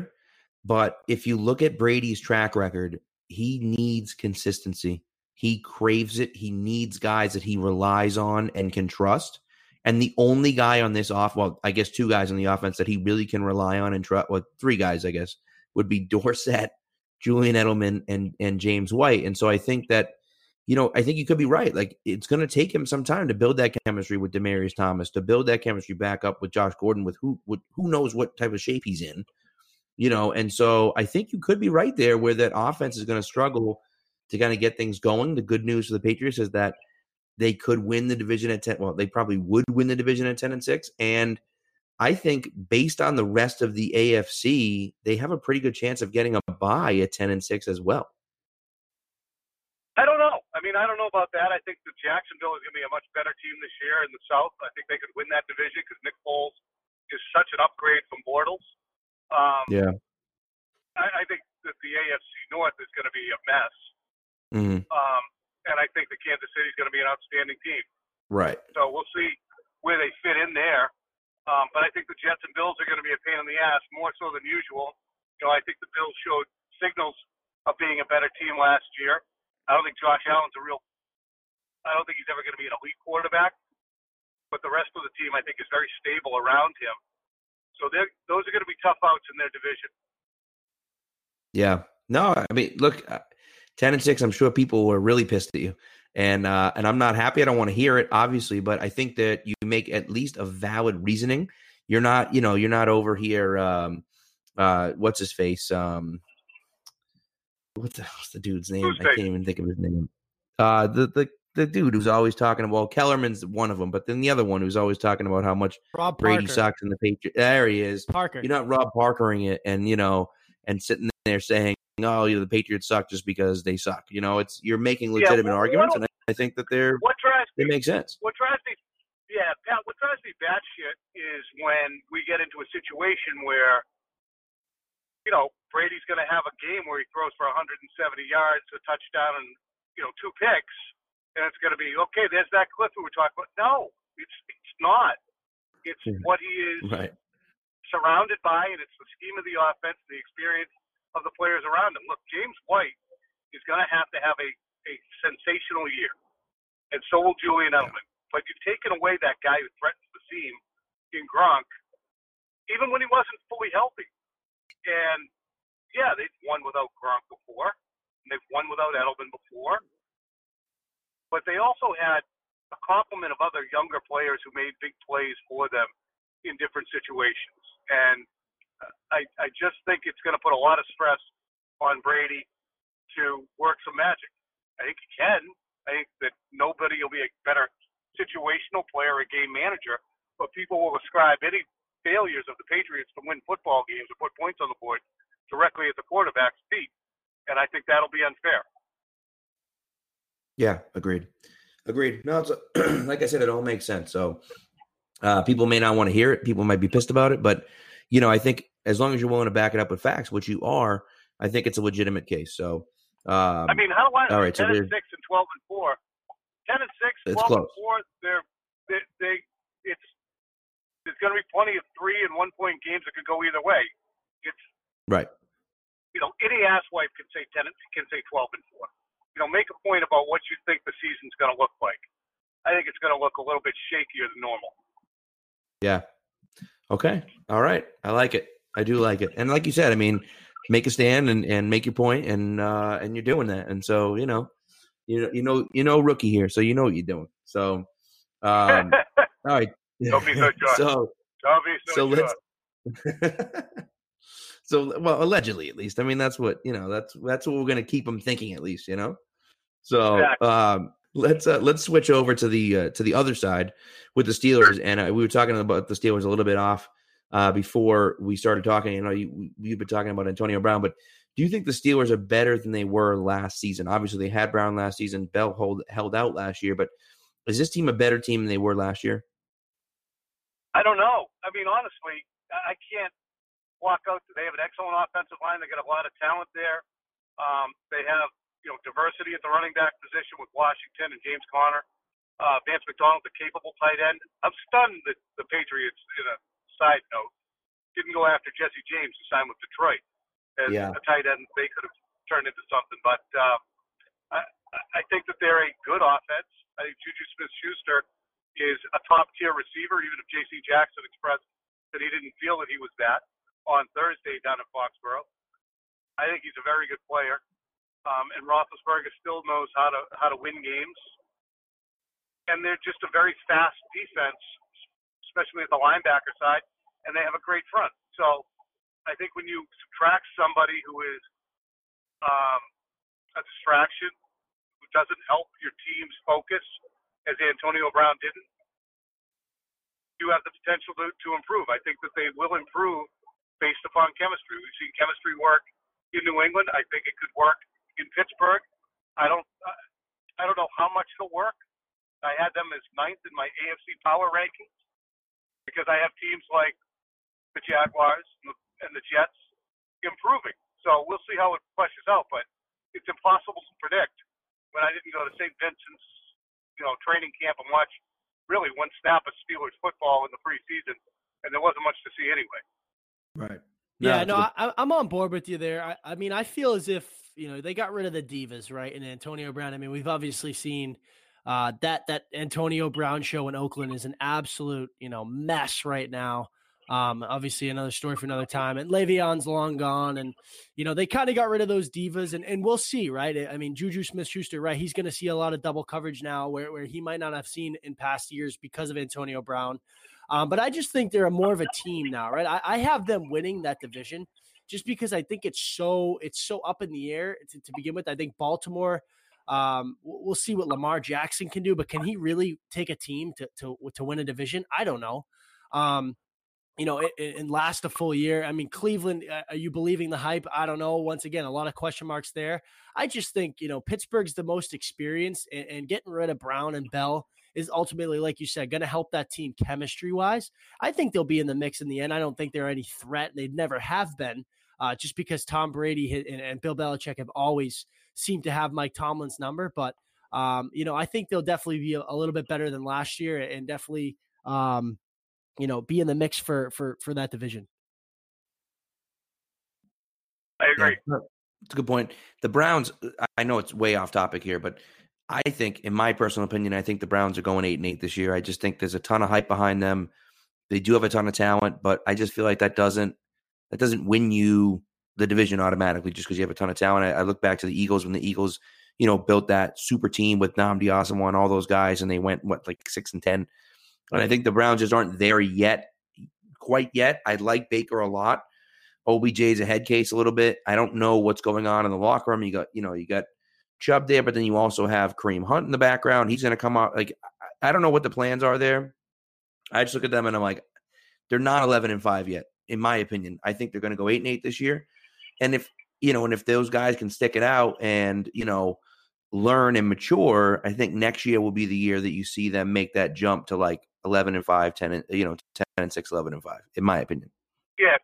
but if you look at Brady's track record, he needs consistency. He craves it. He needs guys that he relies on and can trust. And the only guy on this off, well, I guess two guys on the offense that he really can rely on and trust, well, three guys, I guess, would be Dorsett, Julian Edelman, and and James White. And so I think that, you know, I think you could be right. Like it's going to take him some time to build that chemistry with Demaryius Thomas, to build that chemistry back up with Josh Gordon, with who, with who knows what type of shape he's in you know, and so I think you could be right there where that offense is going to struggle to kind of get things going. The good news for the Patriots is that they could win the division at 10. Well, they probably would win the division at 10 and 6. And I think based on the rest of the AFC, they have a pretty good chance of getting a bye at 10 and 6 as well. I don't know. I mean, I don't know about that. I think the Jacksonville is going to be a much better team this year in the South. I think they could win that division because Nick Foles is such an upgrade from Bortles. Um, yeah. I, I think that the AFC North is going to be a mess. Mm-hmm. Um, and I think the Kansas City is going to be an outstanding team. Right. So we'll see where they fit in there. Um, but I think the Jets and Bills are going to be a pain in the ass more so than usual. You know, I think the Bills showed signals of being a better team last year. I don't think Josh Allen's a real. I don't think he's ever going to be an elite quarterback. But the rest of the team, I think, is very stable around him. So those are going to be tough outs in their division. Yeah. No, I mean, look, uh, ten and six. I'm sure people were really pissed at you, and uh, and I'm not happy. I don't want to hear it, obviously, but I think that you make at least a valid reasoning. You're not, you know, you're not over here. Um, uh, what's his face? Um, what the hell's the dude's name? I can't even think of his name. Uh, the the the dude who's always talking about well, Kellerman's one of them, but then the other one who's always talking about how much Rob Brady Parker. sucks in the Patriots. There he is. Parker. You're not Rob Parkering it, and you know, and sitting there saying, "Oh, you know, the Patriots suck just because they suck." You know, it's you're making legitimate yeah, well, arguments, and I, I think that they're what drives they me, make sense. What drives me, yeah, Pat. What drives me batshit is when we get into a situation where, you know, Brady's going to have a game where he throws for 170 yards, a touchdown, and you know, two picks and it's going to be okay. There's that clip we were talking about. No, it's it's not. It's Mhm. what he is Right. surrounded by, and it's the scheme of the offense, the experience of the players around him. Look, James White is going to have to have a a sensational year, and so will Julian Edelman. But you've taken away that guy who threatens the seam in Gronk, even when he wasn't fully healthy. And yeah, they've won without Gronk before, and they've won without Edelman before but they also had a complement of other younger players who made big plays for them in different situations. And uh, I, I just think it's going to put a lot of stress on Brady to work some magic. I think he can. I think that nobody will be a better situational player or game manager, but people will ascribe any failures of the Patriots to win football games or put points on the board directly at the quarterback's feet. And I think that'll be unfair. Yeah, agreed. Agreed. No, it's like I said, it all makes sense. So uh, people may not want to hear it. People might be pissed about it, but you know, I think as long as you're willing to back it up with facts, which you are, I think it's a legitimate case. So Um, I mean, how do I? all right, so 10 and six and twelve and four. Ten and six, It's 12 and four. They're they, they it's there's going to be plenty of three and one point games that could go either way. It's right. you know any asswipe can say ten can say twelve and four. You know, make a point about what you think the season's going to look like. I think it's going to look a little bit shakier than normal. Yeah. Okay. All right. I like it. I do like it. And like you said, I mean, make a stand and, and make your point and uh and you're doing that. And so, you know, you know, you know, you know rookie here, so you know what you're doing. So um all right. Don't be so so Don't be so, so let's so well allegedly at least i mean that's what you know that's that's what we're going to keep them thinking at least you know so Exactly. um let's uh, let's switch over to the uh, to the other side with the steelers and uh, we were talking about the steelers a little bit off uh before we started talking you know you, you've been talking about antonio brown but do you think the steelers are better than they were last season obviously they had brown last season bell hold, held out last year but is this team a better team than they were last year I don't know. I mean, honestly, I can't walk out. They have an excellent offensive line. They got a lot of talent there. Um, they have you know diversity at the running back position with Washington and James Conner. Uh, Vance McDonald, the capable tight end. I'm stunned that the Patriots, in a side note, didn't go after Jesse James to sign with Detroit as Yeah. a tight end. They could have turned into something. But uh, I, I think that they're a good offense. I think Juju Smith-Schuster is a top tier receiver, even if J.C. Jackson expressed that he didn't feel that he was that on Thursday down in Foxborough. I think he's a very good player, um, and Roethlisberger still knows how to how to win games. And they're just a very fast defense, especially at the linebacker side, and they have a great front. So I think when you subtract somebody who is um, a distraction, who doesn't help your team's focus, as Antonio Brown didn't, you have the potential to, to improve. I think that they will improve based upon chemistry. We've seen chemistry work in New England. I think it could work in Pittsburgh. I don't, I don't know how much it'll work. I had them as ninth in my AFC power rankings because I have teams like the Jaguars and the, and the Jets improving. So we'll see how it fleshes out, but it's impossible to predict when I didn't go to St. Vincent's, you know, training camp and watch really one snap of Steelers football in the preseason, and there wasn't much to see anyway. right Yeah, no, I, I'm on board with you there. I, I mean, I feel as if you know they got rid of the divas, right? And Antonio Brown. I mean, we've obviously seen uh, that that Antonio Brown show in Oakland is an absolute you know mess right now. Um, obviously, another story for another time. And Le'Veon's long gone, and you know they kind of got rid of those divas, and, and we'll see, right? I mean, Juju Smith-Schuster, right? He's going to see a lot of double coverage now, where where he might not have seen in past years because of Antonio Brown. Um, but I just think they're a more of a team now, right? I, I have them winning that division just because I think it's so it's so up in the air to, to begin with. I think Baltimore. Um, we'll see what Lamar Jackson can do, but can he really take a team to to to win a division? I don't know. Um, you know, and, last a full year. I mean, Cleveland. Are you believing the hype? I don't know. Once again, a lot of question marks there. I just think you know Pittsburgh's the most experienced, and, and getting rid of Brown and Bell is ultimately, like you said, going to help that team chemistry wise. I think they'll be in the mix in the end. I don't think they're any threat. They never have been, uh, just because Tom Brady and, and Bill Belichick have always seemed to have Mike Tomlin's number. But um, you know, I think they'll definitely be a, a little bit better than last year, and definitely, um, you know, be in the mix for for for that division. I agree. Yeah, it's a good point. The Browns, I know it's way off topic here, but I think, in my personal opinion, I think the Browns are going eight and eight this year. I just think there's a ton of hype behind them. They do have a ton of talent, but I just feel like that doesn't that doesn't win you the division automatically just because you have a ton of talent. I, I, look back to the Eagles when the Eagles, you know, built that super team with Nnamdi Asomugha and all those guys, and they went what like six and ten. And I think the Browns just aren't there yet, quite yet. I like Baker a lot. OBJ is a head case a little bit. I don't know what's going on in the locker room. You got, you know, you got Chubb there, but then you also have Kareem Hunt in the background. He's going to come out. Like, I don't know what the plans are there. I just look at them and I'm like, they're not 11 and five yet, in my opinion. I think they're going to go eight and eight this year. And if, you know, and if those guys can stick it out and, you know, learn and mature, I think next year will be the year that you see them make that jump to like 11 and 5, 10 and, you know, 10 and 6, 11 and 5, in my opinion. Yeah.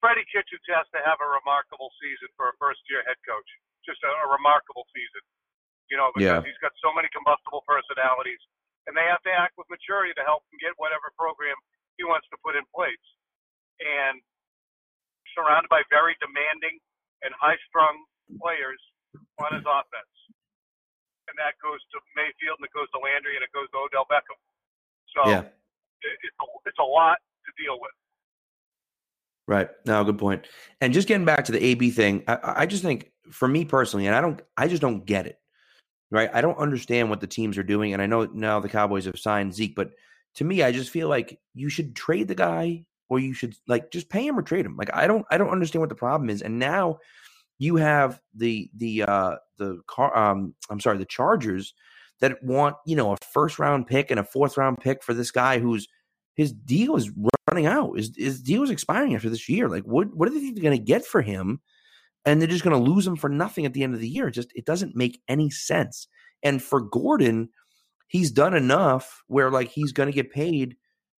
Freddie Kitchens has to have a remarkable season for a first year head coach. just a, a remarkable season. You know, because Yeah. he's got so many combustible personalities, and they have to act with maturity to help him get whatever program he wants to put in place. And surrounded by very demanding and high-strung players on his offense, and that goes to Mayfield, and it goes to Landry, and it goes to Odell Beckham. So Yeah. it, it's a, it's a lot to deal with. Right. No, good point. And just getting back to the AB thing, I, I just think for me personally, and I don't, I just don't get it. Right. I don't understand what the teams are doing, and I know now the Cowboys have signed Zeke, but to me, I just feel like you should trade the guy, or you should like just pay him or trade him. Like I don't, I don't understand what the problem is. And now you have the the uh the car, um, I'm sorry, the Chargers that want you know a first round pick and a fourth round pick for this guy who's his deal is running out. His, his deal is expiring after this year. Like, what what are they're going to get for him? And they're just going to lose him for nothing at the end of the year. It just it doesn't make any sense. And for Gordon, he's done enough where like he's going to get paid.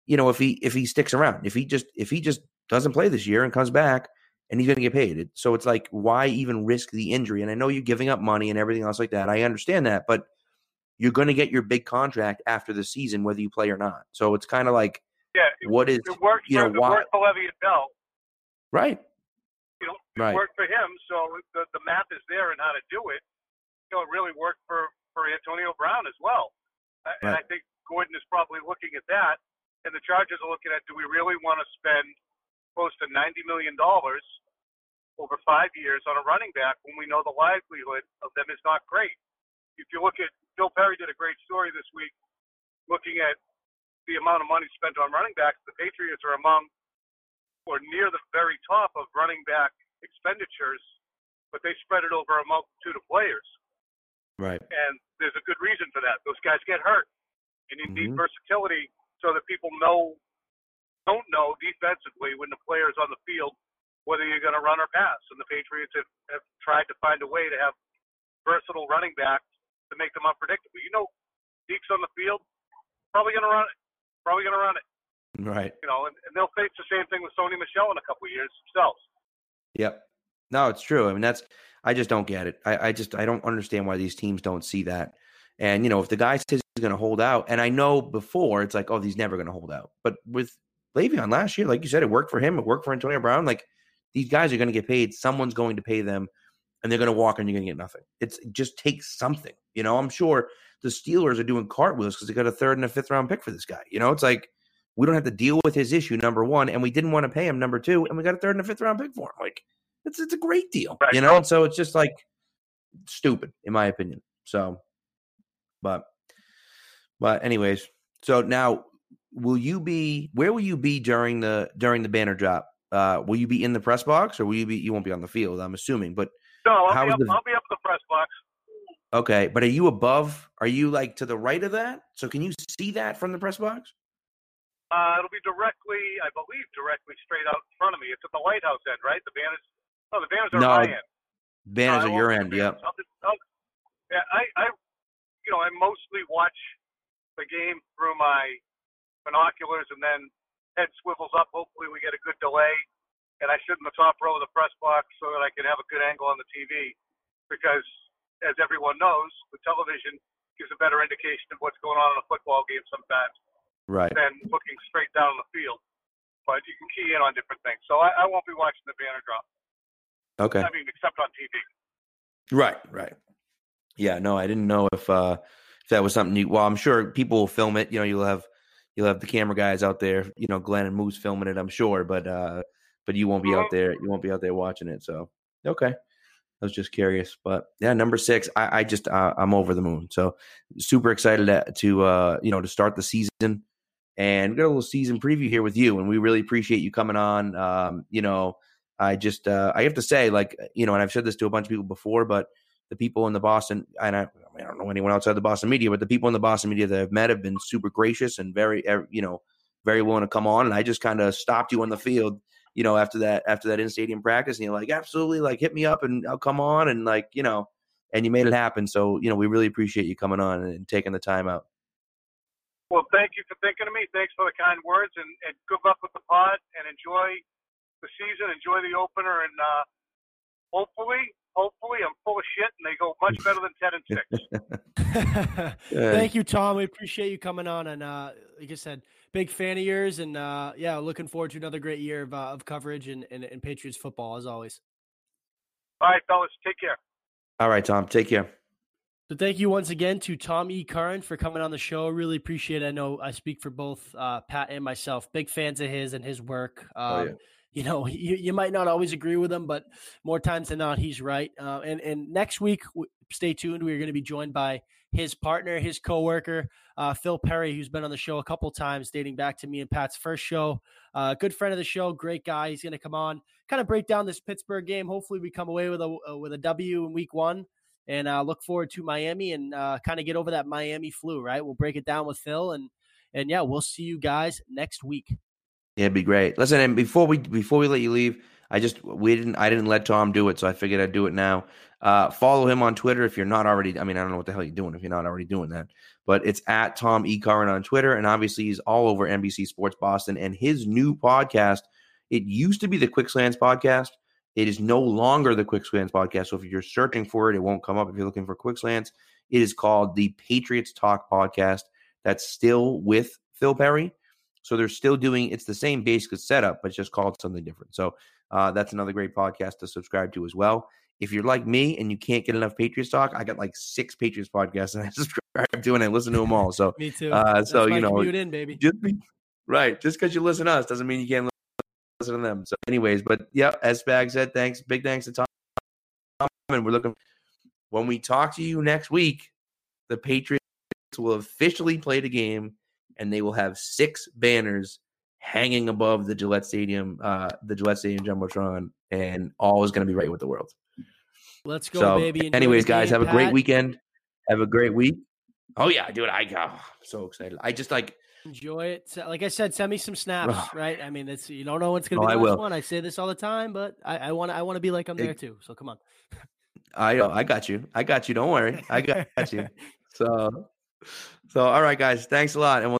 You know, if he if he sticks around, if he just if he just doesn't play this year and comes back, and he's going to get paid. It- So it's like, why even risk the injury? And I know you're giving up money and everything else like that. I understand that, but you're going to get your big contract after the season, whether you play or not. So it's kind of like, Yeah, it, what is it worked you for know, it why- worked for Le'Veon Bell. right? You know, it Right. worked for him. So the the math is there and how to do it. You know, it really worked for for Antonio Brown as well. Uh, And I think Gordon is probably looking at that, and the Chargers are looking at: Do we really want to spend close to ninety million dollars over five years on a running back when we know the livelihood of them is not great? If you look at Phil Perry did a great story this week, looking at the amount of money spent on running backs. The Patriots are among or near the very top of running back expenditures, but they spread it over a multitude of players. Right. And there's a good reason for that. Those guys get hurt. And you need Mhm. versatility so that people know, don't know defensively when the player's on the field whether you're going to run or pass. And the Patriots have, have tried to find a way to have versatile running backs to make them unpredictable. You know, Zeke's on the field, probably going to run it. Probably going to run it. Right. You know, and, and they'll face the same thing with Sony Michel in a couple of years themselves. Yep. No, it's true. I mean, that's I just don't get it. I, I just I don't understand why these teams don't see that. And you know, if the guy says going to hold out, and I know before it's like, oh, he's never going to hold out. But with Le'Veon last year, like you said, it worked for him. It worked for Antonio Brown. Like these guys are going to get paid. Someone's going to pay them, and they're going to walk, and you're going to get nothing. It's it just takes something. You know, I'm sure the Steelers are doing cartwheels because they got a third and a fifth round pick for this guy. You know, it's like we don't have to deal with his issue number one, and we didn't want to pay him number two, and we got a third and a fifth round pick for him. Like it's it's a great deal, Right. you know. And so it's just like stupid, in my opinion. So, but but anyways, so now will you be where will you be during the during the banner drop? Uh, will you be in the press box or will you be you won't be on the field? I'm assuming, but No, I'll, How be up, the- I'll be up the press box. okay. But are you above? Are you like to the right of that? So can you see that from the press box? Uh, it'll be directly, I believe, directly straight out in front of me. It's at the lighthouse end, right? The banners. No, the banners are No, at my end. Banners I at your end. Yep. I'll just- I'll- yeah, I, I, you know, I mostly watch the game through my binoculars, and then head swivels up. Hopefully, we get a good delay, and I sit in the top row of the press box so that I can have a good angle on the TV. Because, as everyone knows, the television gives a better indication of what's going on in a football game sometimes Right. than looking straight down the field. But you can key in on different things. So I, I won't be watching the banner drop. Okay. I mean, except on TV. Right, right. Yeah, no, I didn't know if uh if that was something new. Well, I'm sure people will film it. You know, you'll have you'll have the camera guys out there, you know, Glenn and Moose filming it, I'm sure, but uh but you won't be out there you won't be out there watching it. So okay. I was just curious. But yeah, number six, I, I just uh, I'm over the moon. So super excited to, to uh you know to start the season and we got a little season preview here with you and we really appreciate you coming on. Um, you know, I just uh, I have to say, like you know, and I've said this to a bunch of people before, but the people in the Boston and I, I, don't know anyone outside the Boston media, but the people in the Boston media that I've met have been super gracious and very eh, you know very willing to come on. And I just kind of stopped you on the field, you know, after that after that in stadium practice, and you're like, absolutely, like hit me up and I'll come on, and like you know, and you made it happen. So you know, we really appreciate you coming on and taking the time out. Well, thank you for thinking of me. Thanks for the kind words, and, and good luck with the pod. And enjoy the season. Enjoy the opener, and uh, hopefully, hopefully I'm full of shit and they go much better than ten and six. Thank you, Tom. We appreciate you coming on, and uh, like I said, big fan of yours, and uh, yeah, looking forward to another great year of, uh, of coverage and, and, and Patriots football as always. All right, fellas, take care. All right, Tom, take care. So thank you once again to Tom E. Curran for coming on the show. Really appreciate it. I know I speak for both uh, Pat and myself. Big fans of his and his work. Um, Oh, yeah. You know, you, you might not always agree with him, but more times than not, he's right. Uh, and and next week, stay tuned. We're going to be joined by his partner, his coworker, uh, Phil Perry, who's been on the show a couple times, dating back to me and Pat's first show. Uh, good friend of the show, great guy. He's going to come on, kind of break down this Pittsburgh game. Hopefully, we come away with a uh, with a W in Week One and uh, look forward to Miami and uh, kind of get over that Miami flu. Right, we'll break it down with Phil and and yeah, we'll see you guys next week. Yeah, it'd be great. Listen, and before we before we let you leave, I just we didn't I didn't let Tom do it, so I figured I'd do it now. Uh, follow him on Twitter if you're not already. I mean, I don't know what the hell you're doing if you're not already doing that, but it's at Tom E Curran on Twitter, and obviously he's all over NBC Sports Boston. And his new podcast, it used to be the Quick Slants podcast. It is no longer the Quick Slants podcast. So if you're searching for it, it won't come up. If you're looking for Quick Slants, it is called the Patriots Talk podcast. That's still with Phil Perry. So they're still doing it's the same basic setup, but it's just called something different. So uh, that's another great podcast to subscribe to as well. If you're like me and you can't get enough Patriots talk, I got like six Patriots podcasts and I subscribe to and I listen to them all. So Me too. uh, so you know, in, baby. just be, right, just because you listen to us doesn't mean you can't listen to them. So, anyways, but yeah, as Bag said, thanks, big thanks to Tom, and we're looking when we talk to you next week. The Patriots will officially play the game, and they will have six banners hanging above the Gillette Stadium, uh, the Gillette Stadium jumbotron, and all is going to be right with the world. Let's go, so, baby. Anyways, guys, have a great weekend. Have a great week. Oh yeah, dude, I oh, I'm so excited. I just like Enjoy it. Like I said, send me some snaps. Ugh. right? I mean, it's you don't know what's going Oh, to be I the last one. I say this all the time, but I, I want I want to be like I'm there too. So come on. I I got you. I got you. Don't worry. I got you. So so all right, guys. Thanks a lot, and we'll